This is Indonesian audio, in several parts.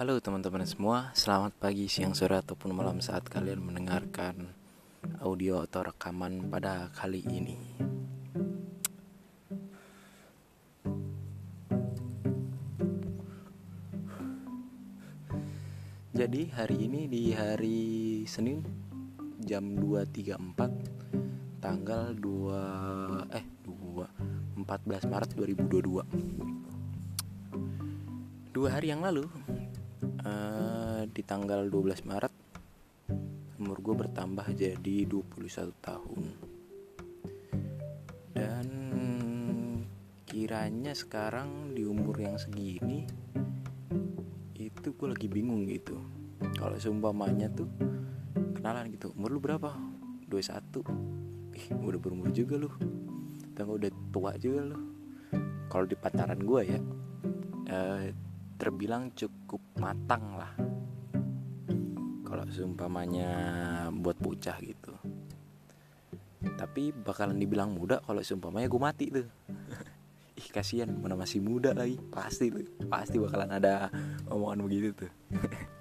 Halo teman-teman semua, selamat pagi, siang, sore, ataupun malam saat kalian mendengarkan audio atau rekaman pada kali ini. Jadi hari ini di hari Senin jam 2.34 tanggal 2 eh 2 14 Maret 2022. Dua hari yang lalu uh, di tanggal 12 Maret umur gue bertambah jadi 21 tahun. Dan kiranya sekarang di umur yang segini itu gue lagi bingung gitu. Kalau seumpamanya tuh kenalan gitu, umur lu berapa? 21. Ih, udah berumur juga lu. Tengah udah tua juga lu. Kalau di pacaran gue ya, uh, terbilang cukup matang lah. Kalau seumpamanya buat bocah gitu. Tapi bakalan dibilang muda kalau seumpamanya gue mati tuh. Ih kasihan mana masih muda lagi. Pasti tuh pasti bakalan ada omongan begitu tuh.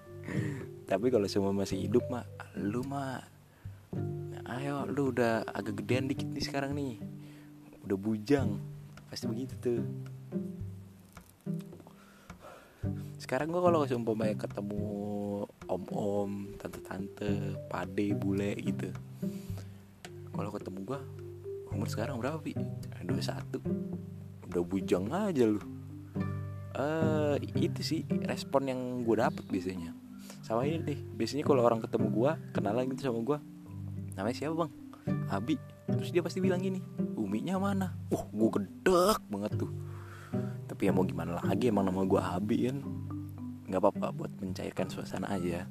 Tapi kalau semua masih hidup mah lu mah ayo lu udah agak gedean dikit nih sekarang nih. Udah bujang pasti begitu tuh sekarang gue kalau seumpamanya ketemu om-om, tante-tante, pade, bule gitu kalau ketemu gue umur sekarang berapa pi? 21 udah bujang aja lu. Uh, itu sih respon yang gue dapet biasanya. Sama ini deh biasanya kalau orang ketemu gue kenalan gitu sama gue namanya siapa bang? Abi. Terus dia pasti bilang gini Uminya mana? Uh gue gedek banget tuh. Tapi ya mau gimana lagi emang nama gue Abi kan nggak apa-apa buat mencairkan suasana aja.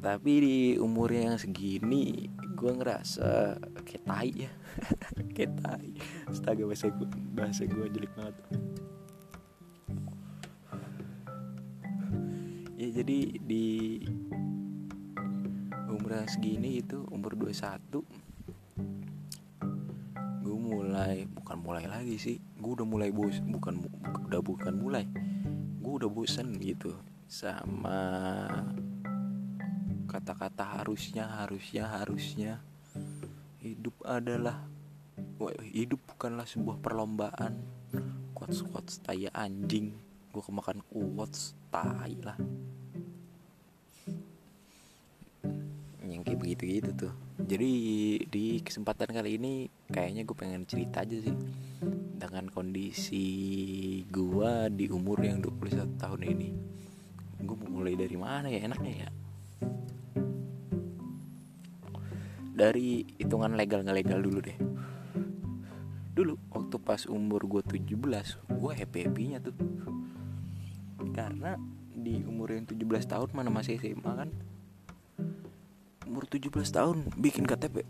Tapi di umur yang segini gue ngerasa kayak tai ya. Kayak tai. Astaga bahasa gue bahasa gue jelek banget. Ya jadi di umur yang segini itu umur 21 gue mulai bukan mulai lagi sih gue udah mulai bos bukan udah bukan mulai udah bosen gitu sama kata-kata harusnya harusnya harusnya. Hidup adalah hidup bukanlah sebuah perlombaan. Quotes quotes tai anjing gue kemakan quotes tai lah. Yang kayak begitu gitu tuh. Jadi di kesempatan kali ini kayaknya gue pengen cerita aja sih dengan kondisi gua di umur yang 21 tahun ini. Gue mulai dari mana ya? Enaknya ya? Dari hitungan legal nggak legal dulu deh. Dulu waktu pas umur gue 17 gue happy happynya tuh. Karena di umur yang 17 tahun mana masih SMA kan? Umur 17 tahun bikin KTP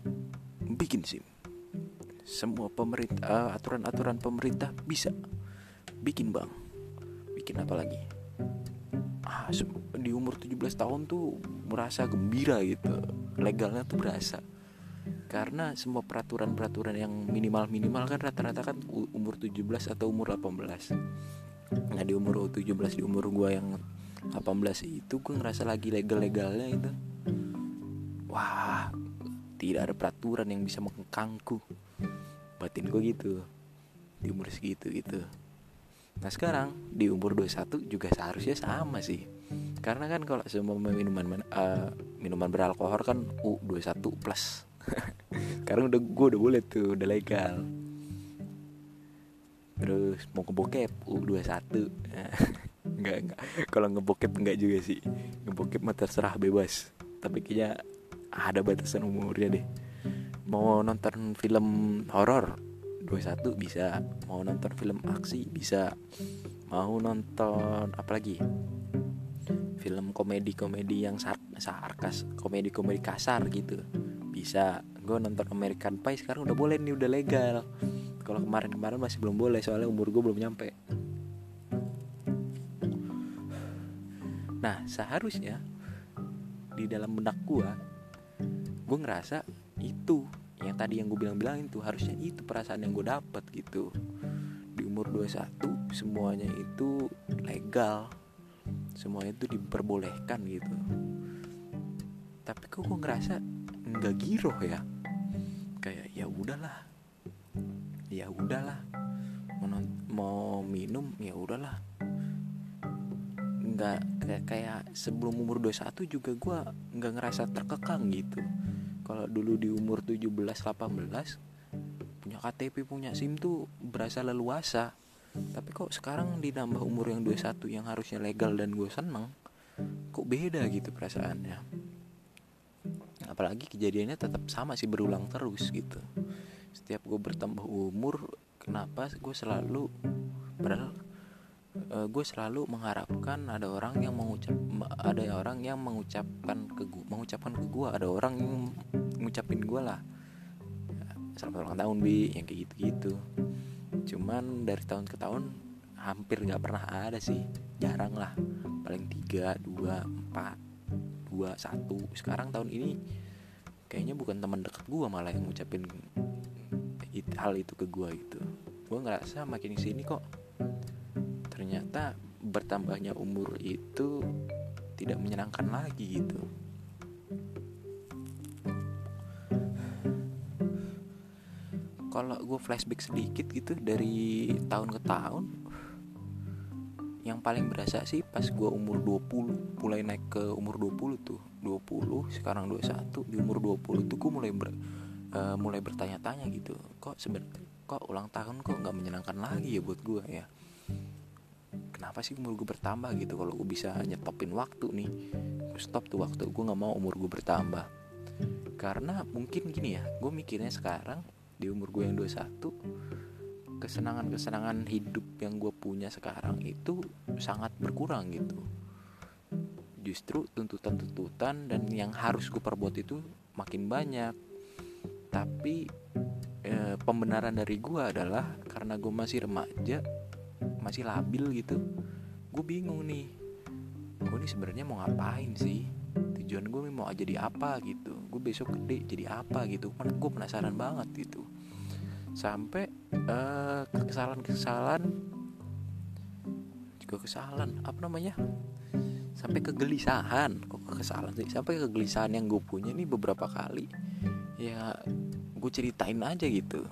bikin SIM semua pemerintah aturan-aturan pemerintah bisa bikin bang. Bikin apa lagi? Ah, di umur 17 tahun tuh merasa gembira gitu. Legalnya tuh berasa. Karena semua peraturan-peraturan yang minimal-minimal kan rata-rata kan umur 17 atau umur 18 nah di umur 17 di umur gua yang 18 itu gue ngerasa lagi legal-legalnya itu. Wah tidak ada peraturan yang bisa mengkangku batin gue gitu. Di umur segitu gitu. Nah sekarang di umur 21 juga seharusnya sama sih. Karena kan kalau semua minuman uh, minuman beralkohol kan U21 plus. Sekarang udah gue udah boleh tuh udah legal. Terus mau ke bokep U21 enggak enggak kalau ngebokep enggak juga sih. Ngebokep mah terserah bebas. Tapi kayaknya ada batasan umurnya deh mau nonton film horor? 21 bisa. Mau nonton film aksi? Bisa. Mau nonton apa lagi? Film komedi-komedi yang sar sarkas komedi-komedi kasar gitu. Bisa. Gue nonton American Pie sekarang udah boleh nih udah legal. Kalau kemarin-kemarin masih belum boleh soalnya umur gue belum nyampe. Nah seharusnya di dalam benak gue gue ngerasa itu yang tadi yang gue bilang-bilang itu harusnya itu perasaan yang gue dapat gitu. Di umur 21 semuanya itu legal. Semua itu diperbolehkan gitu. Tapi kok gue ngerasa nggak giroh ya? Kayak ya udahlah. Ya udahlah. Mau, mau minum ya udahlah. Nggak kayak, kayak sebelum umur 21 juga gue nggak ngerasa terkekang gitu kalau dulu di umur 17 18 punya KTP punya SIM tuh berasa leluasa. Tapi kok sekarang ditambah umur yang 21 yang harusnya legal dan gue seneng kok beda gitu perasaannya. Apalagi kejadiannya tetap sama sih berulang terus gitu. Setiap gue bertambah umur kenapa gue selalu padahal uh, gue selalu mengharapkan ada orang yang mengucap ada orang yang mengucapkan ke gue mengucapkan ke gue ada orang yang ngucapin gue lah. Selamat ulang tahun bi yang kayak gitu gitu cuman dari tahun ke tahun hampir nggak pernah ada sih. Jarang lah. Paling tiga dua empat dua satu. Sekarang tahun ini kayaknya bukan teman dekat gue malah yang ngucapin hal itu ke gue gitu. Gue ngerasa makin sini kok ternyata bertambahnya umur itu tidak menyenangkan lagi gitu kalau gue flashback sedikit gitu dari tahun ke tahun yang paling berasa sih pas gue umur 20 mulai naik ke umur 20 tuh 20 sekarang 21 di umur 20 tuh gue mulai ber, uh, mulai bertanya-tanya gitu kok sebenarnya kok ulang tahun kok nggak menyenangkan lagi ya buat gue ya kenapa sih umur gue bertambah gitu? Kalau gue bisa nyetopin waktu nih. Gue stop tuh waktu gue nggak mau umur gue bertambah. Karena mungkin gini ya gue mikirnya sekarang di umur gue yang 21 kesenangan-kesenangan hidup yang gue punya sekarang itu sangat berkurang gitu. Justru tuntutan-tuntutan dan yang harus gue perbuat itu makin banyak. Tapi e, pembenaran dari gue adalah karena gue masih remaja masih labil gitu. Gue bingung nih gue nih sebenarnya mau ngapain sih? Tujuan gue mau jadi apa gitu? Gue besok gede jadi apa gitu? Gue penasaran banget gitu. Sampai uh, kesalahan-kesalahan juga kesalahan apa namanya? Sampai kegelisahan. Kok kesalahan sih? Sampai kegelisahan yang gue punya nih beberapa kali ya gue ceritain aja gitu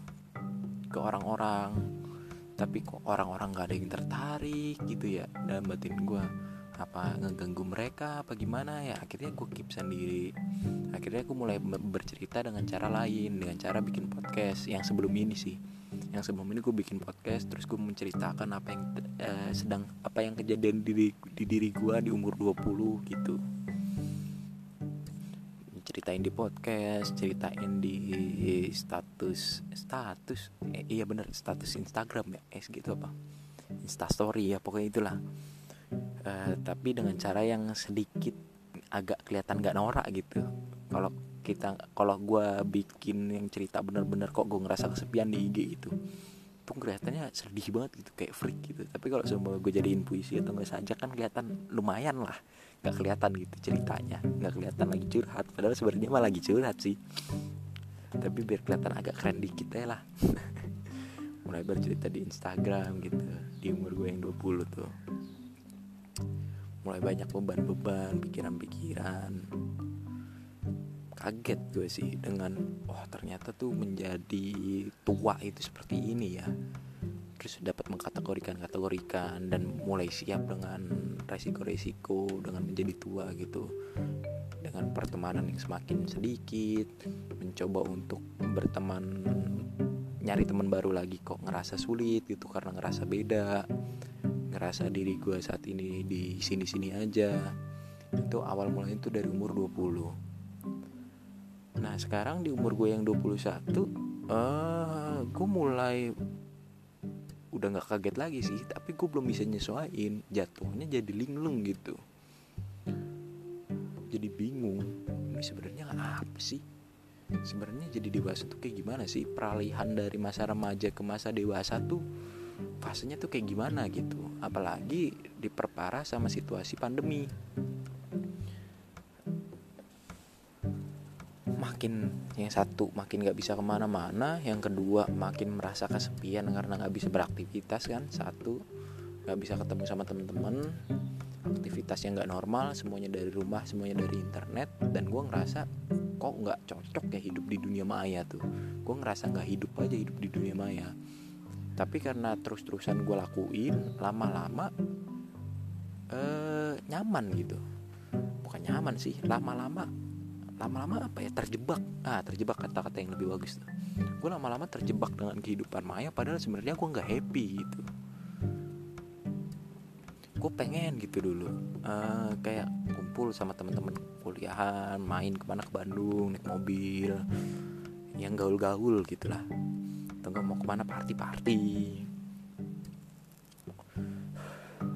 ke orang-orang tapi kok orang-orang gak ada yang tertarik gitu ya dalam batin gue apa ngeganggu mereka apa gimana? Ya akhirnya gue keep sendiri. Akhirnya aku mulai bercerita dengan cara lain dengan cara bikin podcast yang sebelum ini sih. Yang sebelum ini gue bikin podcast terus gue menceritakan apa yang eh, sedang apa yang kejadian di, di diri gue di umur 20 gitu ceritain di podcast ceritain di status status eh, iya bener status Instagram ya eh gitu apa? Instastory ya pokoknya itulah. Uh, tapi dengan cara yang sedikit agak kelihatan gak norak gitu. Kalau kita kalau gue bikin yang cerita bener-bener kok gue ngerasa kesepian di IG itu tuh kelihatannya sedih banget gitu kayak freak gitu. Tapi kalau semua gue jadiin puisi atau nggak saja kan kelihatan lumayan lah nggak kelihatan gitu ceritanya. Nggak kelihatan lagi curhat. Padahal sebenarnya malah lagi curhat sih. Tapi biar kelihatan agak keren dikit ya lah. Mulai bercerita di Instagram gitu. Di umur gue yang 20 tuh. Mulai banyak beban-beban pikiran-pikiran. Kaget gue sih dengan oh ternyata tuh menjadi tua itu seperti ini ya terus dapat mengkategorikan kategorikan dan mulai siap dengan resiko-resiko dengan menjadi tua gitu. Dengan pertemanan yang semakin sedikit mencoba untuk berteman nyari teman baru lagi kok ngerasa sulit gitu karena ngerasa beda. Ngerasa diri gue saat ini di sini-sini aja. Itu awal mulanya itu dari umur 20 nah sekarang di umur gue yang 21 uh, gue mulai udah nggak kaget lagi sih tapi gue belum bisa nyesuaiin. Jatuhnya jadi linglung gitu. Jadi bingung ini sebenarnya apa sih? Sebenarnya jadi dewasa tuh kayak gimana sih? Peralihan dari masa remaja ke masa dewasa tuh fasenya tuh kayak gimana gitu? Apalagi diperparah sama situasi pandemi makin yang satu makin gak bisa ke mana-mana yang kedua makin merasa kesepian karena gak bisa beraktivitas kan satu gak bisa ketemu sama aktivitas yang nggak normal semuanya dari rumah semuanya dari internet dan gue ngerasa kok nggak cocok ya hidup di dunia maya tuh. Gue ngerasa nggak hidup aja hidup di dunia maya. Tapi karena terus-terusan gue lakuin lama-lama eh, nyaman gitu. Bukan nyaman sih lama-lama lama-lama apa ya? Terjebak. Ah terjebak kata-kata yang lebih bagus tuh. Gue lama-lama terjebak dengan kehidupan maya padahal sebenarnya gue nggak happy gitu. Gue pengen gitu dulu. Uh, kayak kumpul sama teman-teman kuliahan main ke mana ke Bandung naik mobil. Yang gaul-gaul gitulah. Atau nggak mau ke mana party-party.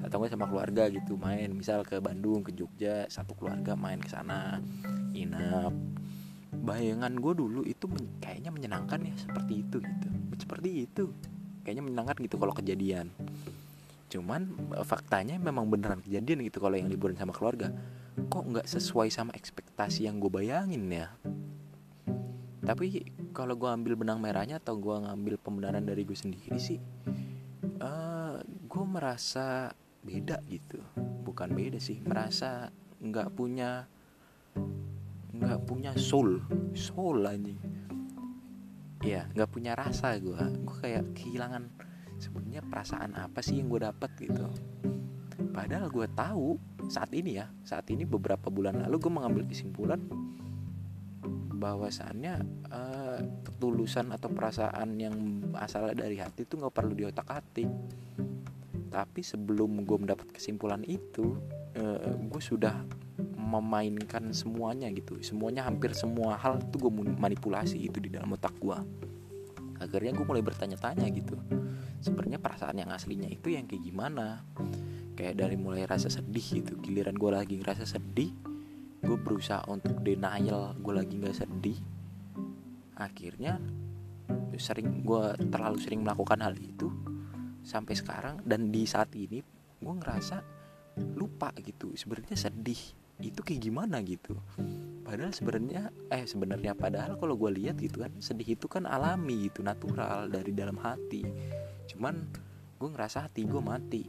Atau nggak sama keluarga gitu main. Misal ke Bandung ke Jogja satu keluarga main ke sana inap. Bayangan gue dulu itu men kayaknya menyenangkan ya seperti itu gitu. Seperti itu. Kayaknya menyenangkan gitu kalau kejadian. Cuman eh, faktanya memang beneran kejadian gitu kalau yang liburan sama keluarga. Kok nggak sesuai sama ekspektasi yang gue bayangin ya? Tapi kalau gue ambil benang merahnya atau gue ngambil pembenaran dari gue sendiri sih uh, eh, gue merasa beda gitu. Bukan beda sih merasa nggak punya nggak punya soul. Soul anjing. Ya nggak punya rasa gue gue kayak kehilangan sebenarnya perasaan apa sih yang gue dapat gitu. Padahal gue tahu saat ini ya saat ini beberapa bulan lalu gue mengambil kesimpulan bahwasannya uh, ketulusan atau perasaan yang asal dari hati itu nggak perlu diotak atik tapi sebelum gue mendapat kesimpulan itu uh, gue sudah memainkan semuanya gitu. Semuanya hampir semua hal itu gue manipulasi itu di dalam otak gue akhirnya gue mulai bertanya-tanya gitu. Sebenarnya perasaan yang aslinya itu yang kayak gimana? Kayak dari mulai rasa sedih gitu. Giliran gue lagi ngerasa sedih gue berusaha untuk denial gue lagi nggak sedih. Akhirnya sering gue terlalu sering melakukan hal itu sampai sekarang. Dan di saat ini gue ngerasa lupa gitu. Sebenarnya sedih itu kayak gimana gitu? Padahal sebenarnya eh sebenarnya padahal kalau gue lihat gitu kan sedih itu kan alami gitu natural dari dalam hati. Cuman gue ngerasa hati gue mati.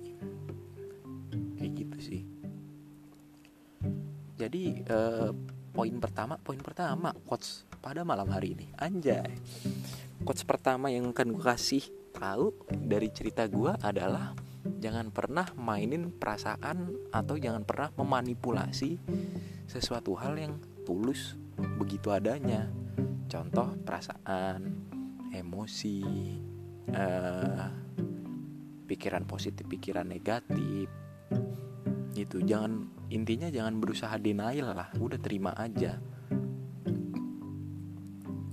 Kayak gitu sih. Jadi uh, poin pertama poin pertama quotes pada malam hari ini. Anjay. Quotes pertama yang akan gue kasih tahu dari cerita gue adalah jangan pernah mainin perasaan atau jangan pernah memanipulasi sesuatu hal yang tulus begitu adanya. Contoh perasaan emosi uh, pikiran positif pikiran negatif. Gitu jangan intinya jangan berusaha denial lah udah terima aja.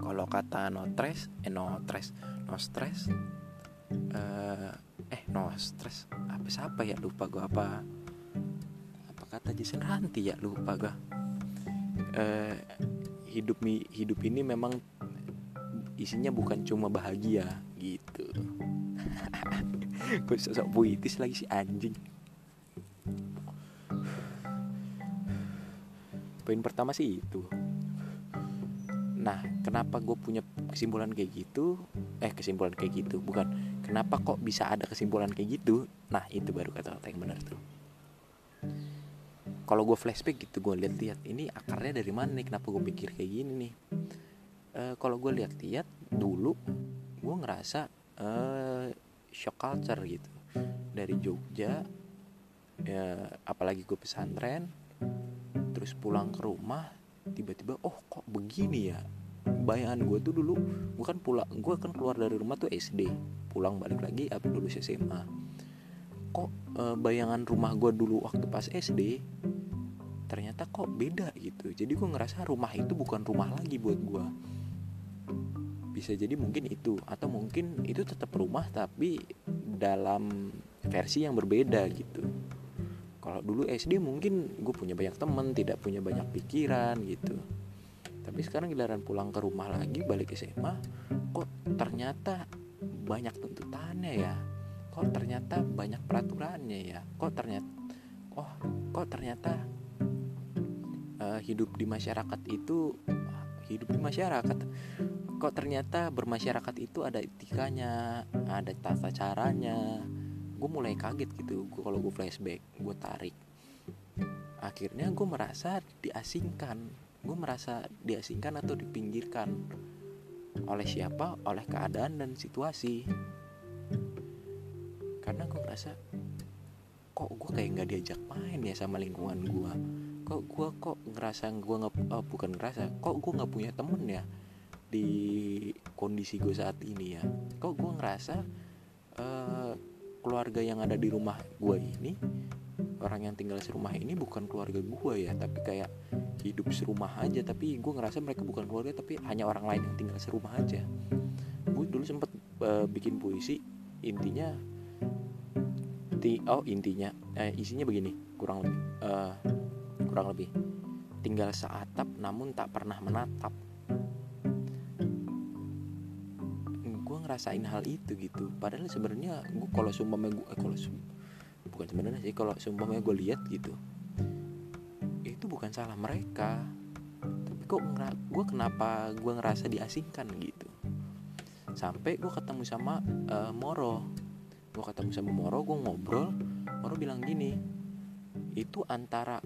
Kalau kata no stress eh no stress no stress uh, eh no stress apa siapa ya? Lupa gua apa. Apa kata Jason? Ranti ya lupa gua. Uh, hidup hidup ini memang isinya bukan cuma bahagia gitu. Gue sosok puitis lagi si anjing? Poin pertama sih itu. Nah kenapa gue punya kesimpulan kayak gitu? Eh kesimpulan kayak gitu bukan kenapa kok bisa ada kesimpulan kayak gitu? Nah itu baru kata-kata yang benar tuh. Kalau gue flashback gitu gue lihat-lihat ini akarnya dari mana nih? Kenapa gue pikir kayak gini nih? E, kalau gue lihat-lihat dulu gue ngerasa e, shock culture gitu. Dari Jogja ya, apalagi gue pesantren terus pulang ke rumah tiba-tiba oh kok begini ya bayangan gue tuh dulu gue kan pulang gue kan keluar dari rumah tuh SD pulang balik lagi aku dulu SMA kok e, bayangan rumah gue dulu waktu pas SD ternyata kok beda gitu. Jadi gue ngerasa rumah itu bukan rumah lagi buat gue bisa jadi mungkin itu atau mungkin itu tetap rumah tapi dalam versi yang berbeda gitu. Kalau dulu SD mungkin gue punya banyak temen tidak punya banyak pikiran gitu tapi sekarang giliran pulang ke rumah lagi balik SMA kok ternyata banyak tuntutannya ya? Kok ternyata banyak peraturannya ya? Kok ternyata oh kok ternyata uh, hidup di masyarakat itu hidup di masyarakat kok ternyata bermasyarakat itu ada etikanya ada tata caranya. Gue mulai kaget gitu kalau gue flashback gue tarik. Akhirnya gue merasa diasingkan gue merasa diasingkan atau dipinggirkan. Oleh siapa? Oleh keadaan dan situasi. Karena gue merasa kok gue kayak nggak diajak main ya sama lingkungan gue kok gue kok ngerasa gue nggak oh, bukan ngerasa kok gue nggak punya temen ya di kondisi gue saat ini ya? Kok gue ngerasa uh, keluarga yang ada di rumah gue ini orang yang tinggal serumah ini bukan keluarga gue ya tapi kayak hidup serumah aja. Tapi gue ngerasa mereka bukan keluarga tapi hanya orang lain yang tinggal serumah aja. Gue dulu sempet uh, bikin puisi intinya ti oh intinya eh, isinya begini kurang lebih uh, kurang lebih. Tinggal seatap namun tak pernah menatap. Gue ngerasain hal itu gitu. Padahal sebenarnya gue kalau sumpah gue eh, kalau bukan sebenarnya sih kalau sumpahnya gue lihat gitu itu bukan salah mereka. Tapi kok gue kenapa gue ngerasa diasingkan gitu? Sampai gue ketemu sama uh, Moro. Gue ketemu sama Moro gue ngobrol Moro bilang gini itu antara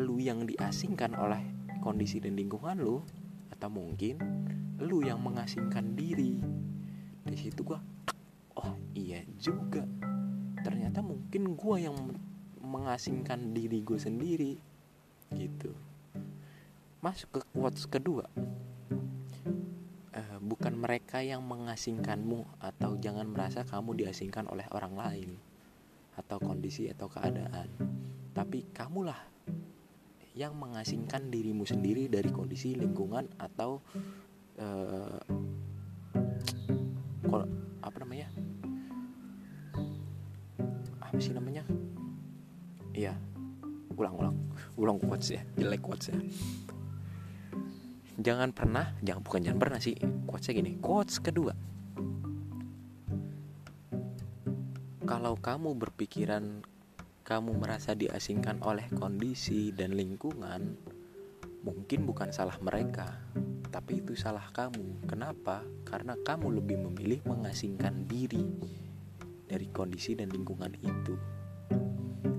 lu yang diasingkan oleh kondisi dan lingkungan lu atau mungkin lu yang mengasingkan diri. Di situ gue oh iya juga ternyata mungkin gue yang mengasingkan diri gue sendiri gitu. Masuk ke quotes kedua. Uh, bukan mereka yang mengasingkanmu atau jangan merasa kamu diasingkan oleh orang lain atau kondisi atau keadaan tapi kamulah yang mengasingkan dirimu sendiri dari kondisi lingkungan atau uh, apa namanya apa sih namanya? Iya. Ulang ulang. Ulang quotes ya jelek quotes ya. Jangan pernah jangan bukan jangan pernah sih. Quotesnya gini quotes kedua. Kalau kamu berpikiran kamu merasa diasingkan oleh kondisi dan lingkungan mungkin bukan salah mereka tapi itu salah kamu. Kenapa? Karena kamu lebih memilih mengasingkan diri dari kondisi dan lingkungan itu.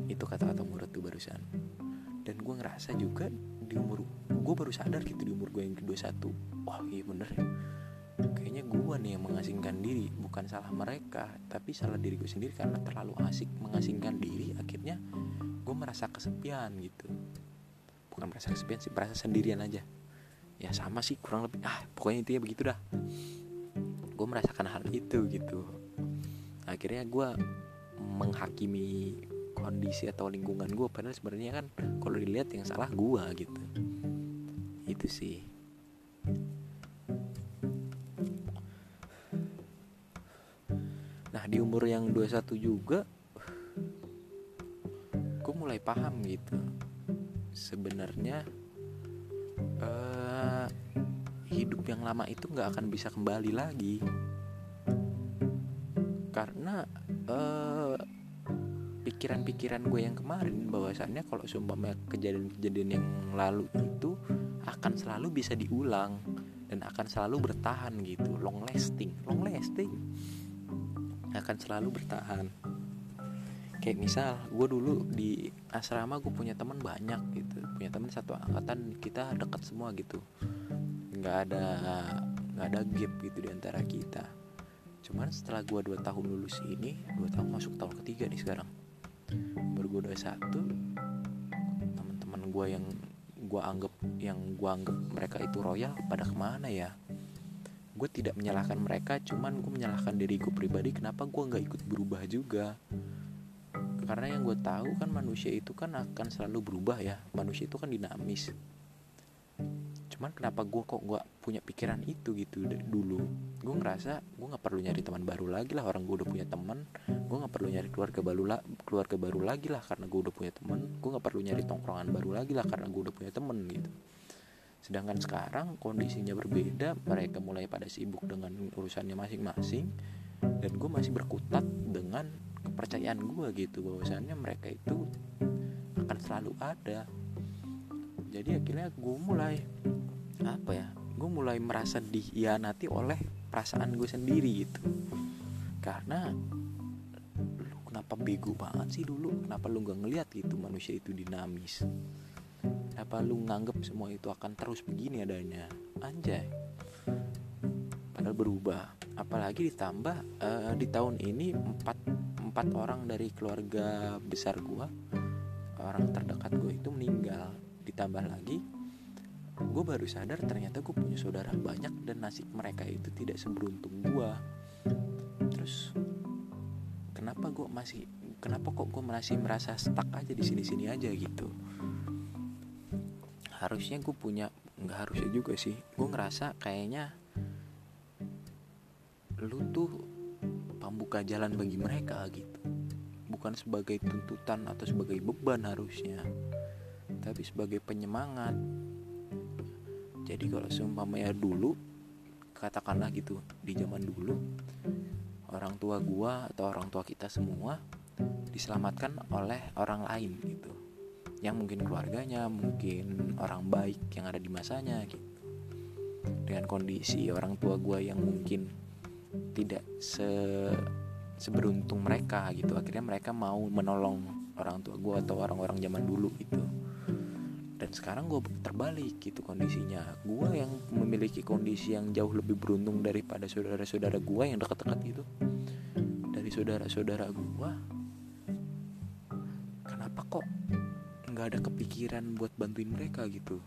Itu kata-kata murid tuh barusan. Dan gue ngerasa juga di umur gue baru sadar gitu di umur gue yang kedua satu. Oh iya bener ya. Kayaknya gue nih yang mengasingkan diri bukan salah mereka tapi salah diri gue sendiri karena terlalu asik mengasingkan diri akhirnya gue merasa kesepian gitu. Bukan merasa kesepian sih merasa sendirian aja. Ya sama sih kurang lebih ah pokoknya intinya begitu dah. Gue merasakan hal itu gitu akhirnya gue menghakimi kondisi atau lingkungan gue padahal sebenarnya kan kalau dilihat yang salah gue gitu. Itu sih. Nah di umur yang 21 juga gue mulai paham gitu. Sebenarnya uh, hidup yang lama itu nggak akan bisa kembali lagi karena uh, pikiran-pikiran gue yang kemarin bahwasannya kalau seumpama kejadian-kejadian yang lalu itu akan selalu bisa diulang dan akan selalu bertahan gitu long lasting. Long lasting. Akan selalu bertahan. Kayak misal gue dulu di asrama gue punya teman banyak gitu. Punya teman satu angkatan kita dekat semua gitu. Nggak ada nggak ada gap gitu di antara kita cuman setelah gue dua tahun lulus ini dua tahun masuk tahun ketiga nih sekarang. Baru gue satu teman-teman gue yang gue anggap yang gue anggap mereka itu royal pada ke mana ya? Gue tidak menyalahkan mereka cuman gue menyalahkan diri gue pribadi kenapa gue nggak ikut berubah juga. Karena yang gue tahu kan manusia itu kan akan selalu berubah ya. Manusia itu kan dinamis cuman kenapa gue kok gue punya pikiran itu gitu? Dulu gue ngerasa gue nggak perlu nyari teman baru lagi lah. Orang gue udah punya teman gue nggak perlu nyari keluarga baru lah keluarga baru lagi lah. Karena gue udah punya teman gue nggak perlu nyari tongkrongan baru lagi lah karena gue udah punya teman gitu. Sedangkan sekarang kondisinya berbeda mereka mulai pada sibuk dengan urusannya masing-masing dan gue masih berkutat dengan kepercayaan gue gitu bahwasannya mereka itu akan selalu ada jadi akhirnya gue mulai apa ya gue mulai merasa dihianati oleh perasaan gue sendiri gitu. Karena lu kenapa apa bego banget sih dulu? Kenapa lu nggak ngeliat gitu manusia itu dinamis? Kenapa lu nganggep semua itu akan terus begini adanya? Anjay. Padahal berubah. Apalagi ditambah uh, di tahun ini empat empat orang dari keluarga besar gua orang terdekat gue itu meninggal ditambah lagi gue baru sadar ternyata gue punya saudara banyak dan nasib mereka itu tidak seberuntung gue terus kenapa gue masih kenapa kok gue masih merasa stuck aja di sini sini aja gitu? Harusnya gue punya nggak harusnya juga sih. Gue ngerasa kayaknya lu tuh pembuka jalan bagi mereka gitu. Bukan sebagai tuntutan atau sebagai beban harusnya tapi sebagai penyemangat. Jadi kalau seumpamanya dulu katakanlah gitu di zaman dulu orang tua gua atau orang tua kita semua diselamatkan oleh orang lain gitu. Yang mungkin keluarganya mungkin orang baik yang ada di masanya gitu. Dengan kondisi orang tua gua yang mungkin tidak se seberuntung mereka gitu. Akhirnya mereka mau menolong orang tua gue atau orang-orang zaman dulu gitu sekarang gue terbalik gitu kondisinya. Gue yang memiliki kondisi yang jauh lebih beruntung daripada saudara-saudara gue yang dekat-dekat itu dari saudara-saudara gue kenapa kok nggak ada kepikiran buat bantuin mereka gitu?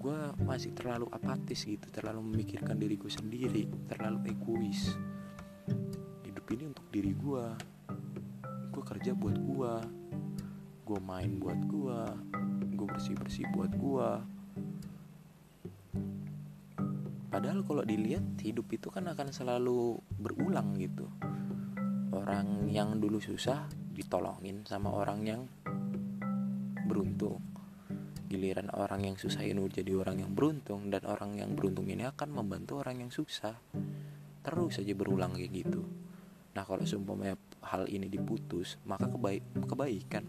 Gue masih terlalu apatis gitu terlalu memikirkan diriku sendiri terlalu egois. Ini untuk diri gue gue kerja buat gue gue main buat gue gue bersih bersih buat gue padahal kalau dilihat hidup itu kan akan selalu berulang gitu. Orang yang dulu susah ditolongin sama orang yang beruntung. Giliran orang yang susah ini jadi orang yang beruntung dan orang yang beruntung ini akan membantu orang yang susah. Terus saja berulang kayak gitu. Nah kalau seumpamanya hal ini diputus maka kebaik kebaikan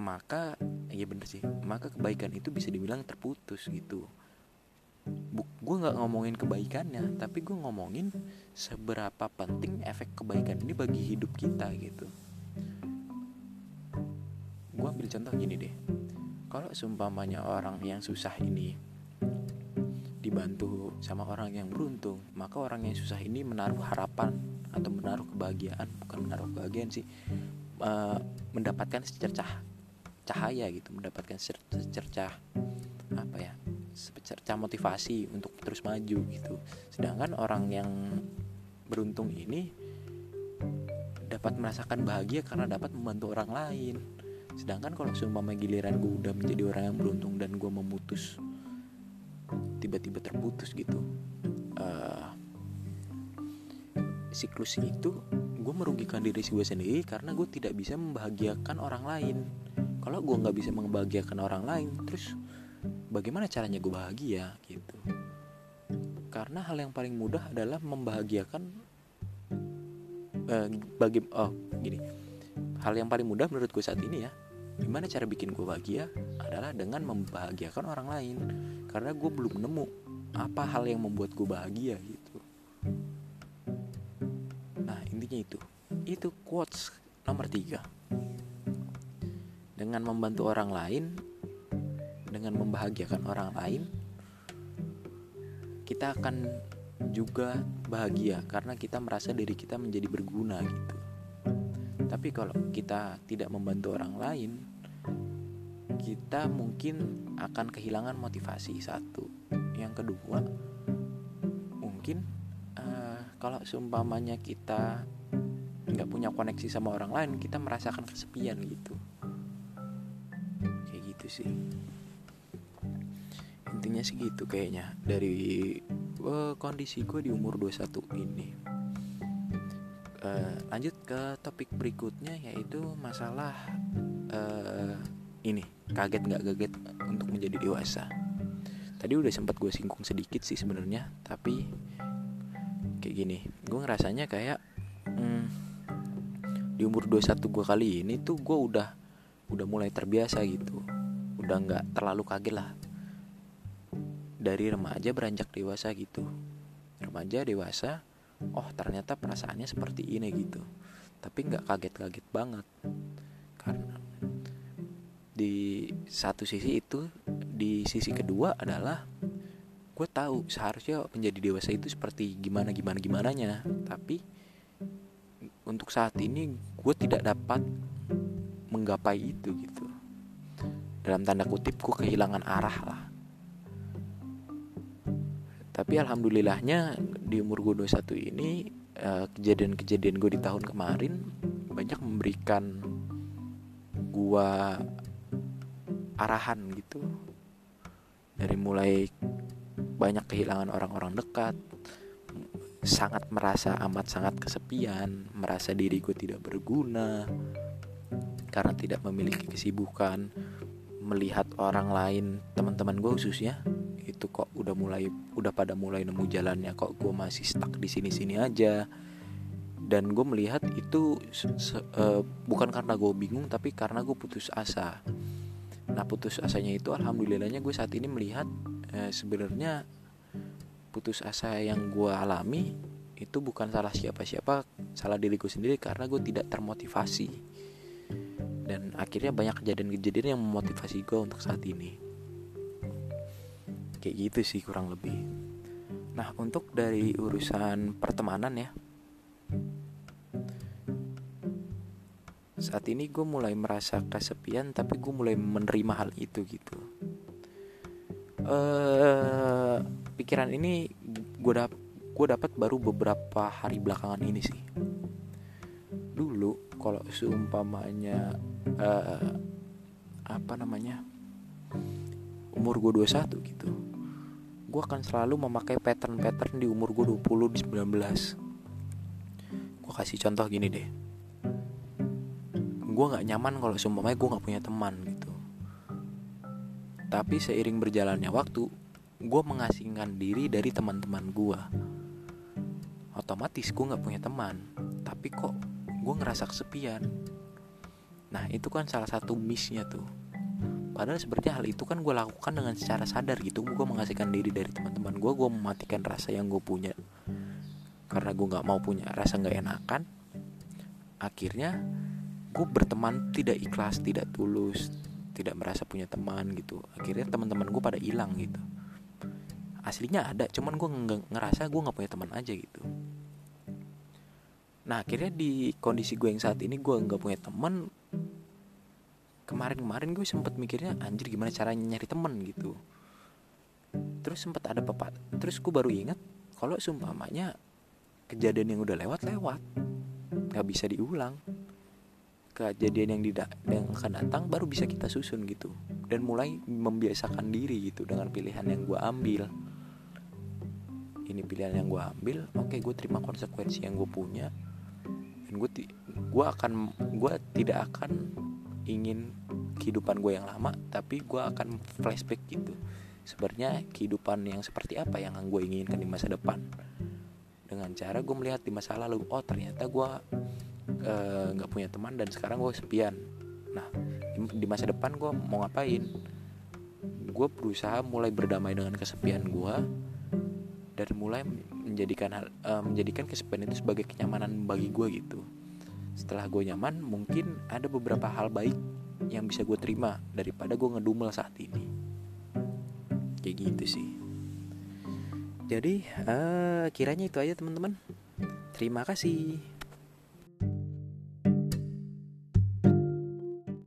maka ya bener sih maka kebaikan itu bisa dibilang terputus gitu. Gue nggak ngomongin kebaikannya tapi gue ngomongin seberapa penting efek kebaikan ini bagi hidup kita gitu. Gue ambil contoh gini deh kalau seumpamanya orang yang susah ini dibantu sama orang yang beruntung maka orang yang susah ini menaruh harapan atau menaruh kebahagiaan bukan menaruh kebahagiaan sih uh, mendapatkan secercah cahaya gitu mendapatkan secercah apa ya secercah motivasi untuk terus maju gitu. Sedangkan orang yang beruntung ini dapat merasakan bahagia karena dapat membantu orang lain. Sedangkan kalau seumpama giliran gue udah menjadi orang yang beruntung dan gue memutus tiba-tiba terputus gitu uh, siklus itu gue merugikan diri gue sendiri karena gue tidak bisa membahagiakan orang lain kalau gue nggak bisa membahagiakan orang lain terus bagaimana caranya gue bahagia gitu. Karena hal yang paling mudah adalah membahagiakan uh, bagi oh gini. Hal yang paling mudah menurut gue saat ini ya gimana cara bikin gue bahagia adalah dengan membahagiakan orang lain. Karena gue belum nemu apa hal yang membuat gue bahagia gitu. Nah intinya itu. Itu quotes nomor tiga dengan membantu orang lain dengan membahagiakan orang lain kita akan juga bahagia karena kita merasa diri kita menjadi berguna gitu. Tapi kalau kita tidak membantu orang lain kita mungkin akan kehilangan motivasi satu. Yang kedua mungkin uh, kalau seumpamanya kita nggak punya koneksi sama orang lain kita merasakan kesepian gitu gitu sih. Intinya sih gitu kayaknya. Dari uh, kondisi gue di umur 21 ini. Uh, lanjut ke topik berikutnya yaitu masalah uh, ini kaget nggak kaget untuk menjadi dewasa. Tadi udah sempat gue singgung sedikit sih sebenarnya tapi kayak gini gue ngerasanya kayak hmm, di umur 21 gue kali ini tuh gue udah udah mulai terbiasa gitu udah nggak terlalu kaget lah. Dari remaja beranjak dewasa gitu. Remaja dewasa oh ternyata perasaannya seperti ini gitu. Tapi nggak kaget-kaget banget. Karena di satu sisi itu di sisi kedua adalah gue tahu seharusnya menjadi dewasa itu seperti gimana gimana gimana nya tapi untuk saat ini gue tidak dapat menggapai itu gitu dalam tanda kutip gue kehilangan arah lah. Tapi alhamdulillahnya di umur gue 21 ini eh, kejadian-kejadian gue di tahun kemarin banyak memberikan gue arahan gitu. Dari mulai banyak kehilangan orang-orang dekat sangat merasa amat sangat kesepian merasa diriku tidak berguna karena tidak memiliki kesibukan melihat orang lain teman-teman gue khususnya itu kok udah mulai udah pada mulai nemu jalannya kok gue masih stuck di sini-sini aja. Dan gue melihat itu uh, bukan karena gue bingung tapi karena gue putus asa. Nah putus asanya itu alhamdulillahnya gue saat ini melihat eh, sebenarnya putus asa yang gue alami itu bukan salah siapa-siapa salah diriku sendiri karena gue tidak termotivasi dan akhirnya banyak kejadian-kejadian yang memotivasi gue untuk saat ini. Kayak gitu sih kurang lebih. Nah untuk dari urusan pertemanan ya. Saat ini gue mulai merasa kesepian tapi gue mulai menerima hal itu gitu. Uh, pikiran ini gue dap gue dapat baru beberapa hari belakangan ini sih. Dulu kalau seumpamanya uh, apa namanya umur gue 21 gitu. Gue akan selalu memakai pattern-pattern di umur gue 20 di 19 gue kasih contoh gini deh. Gue nggak nyaman kalau seumpamanya gue nggak punya teman gitu. Tapi seiring berjalannya waktu gue mengasingkan diri dari teman-teman gue otomatis gue nggak punya teman tapi kok gue ngerasa kesepian nah itu kan salah satu missnya tuh. Padahal sebenarnya hal itu kan gue lakukan dengan secara sadar gitu. Gue mengasingkan diri dari teman-teman gue gue mematikan rasa yang gue punya. Karena gue nggak mau punya rasa nggak enakan akhirnya gue berteman tidak ikhlas tidak tulus tidak merasa punya teman gitu. Akhirnya teman-teman gue pada hilang gitu. Aslinya ada cuman gue ngerasa gue nggak punya teman aja gitu. Nah akhirnya di kondisi gue yang saat ini gue nggak punya teman kemarin-kemarin gue sempet mikirnya anjir gimana caranya nyari temen? gitu. Terus sempet ada pepat terus gue baru inget kalau sumpamanya kejadian yang udah lewat lewat. Nggak bisa diulang. Kejadian yang tidak yang akan datang baru bisa kita susun gitu. Dan mulai membiasakan diri gitu dengan pilihan yang gue ambil. Ini pilihan yang gue ambil oke gue terima konsekuensi yang gue punya. Dan gue gue akan gue tidak akan ingin kehidupan gue yang lama tapi gue akan flashback gitu. Sebenarnya kehidupan yang seperti apa yang gue inginkan di masa depan? Dengan cara gue melihat di masa lalu oh ternyata gue eh, nggak uh, punya teman dan sekarang gue sepian nah di masa depan gue mau ngapain? Gue berusaha mulai berdamai dengan kesepian gue dari mulai menjadikan uh, menjadikan kesepian itu sebagai kenyamanan bagi gue gitu setelah gue nyaman mungkin ada beberapa hal baik yang bisa gue terima daripada gue ngedumel saat ini. Kayak gitu sih. Jadi uh, kiranya itu aja teman-teman. Terima kasih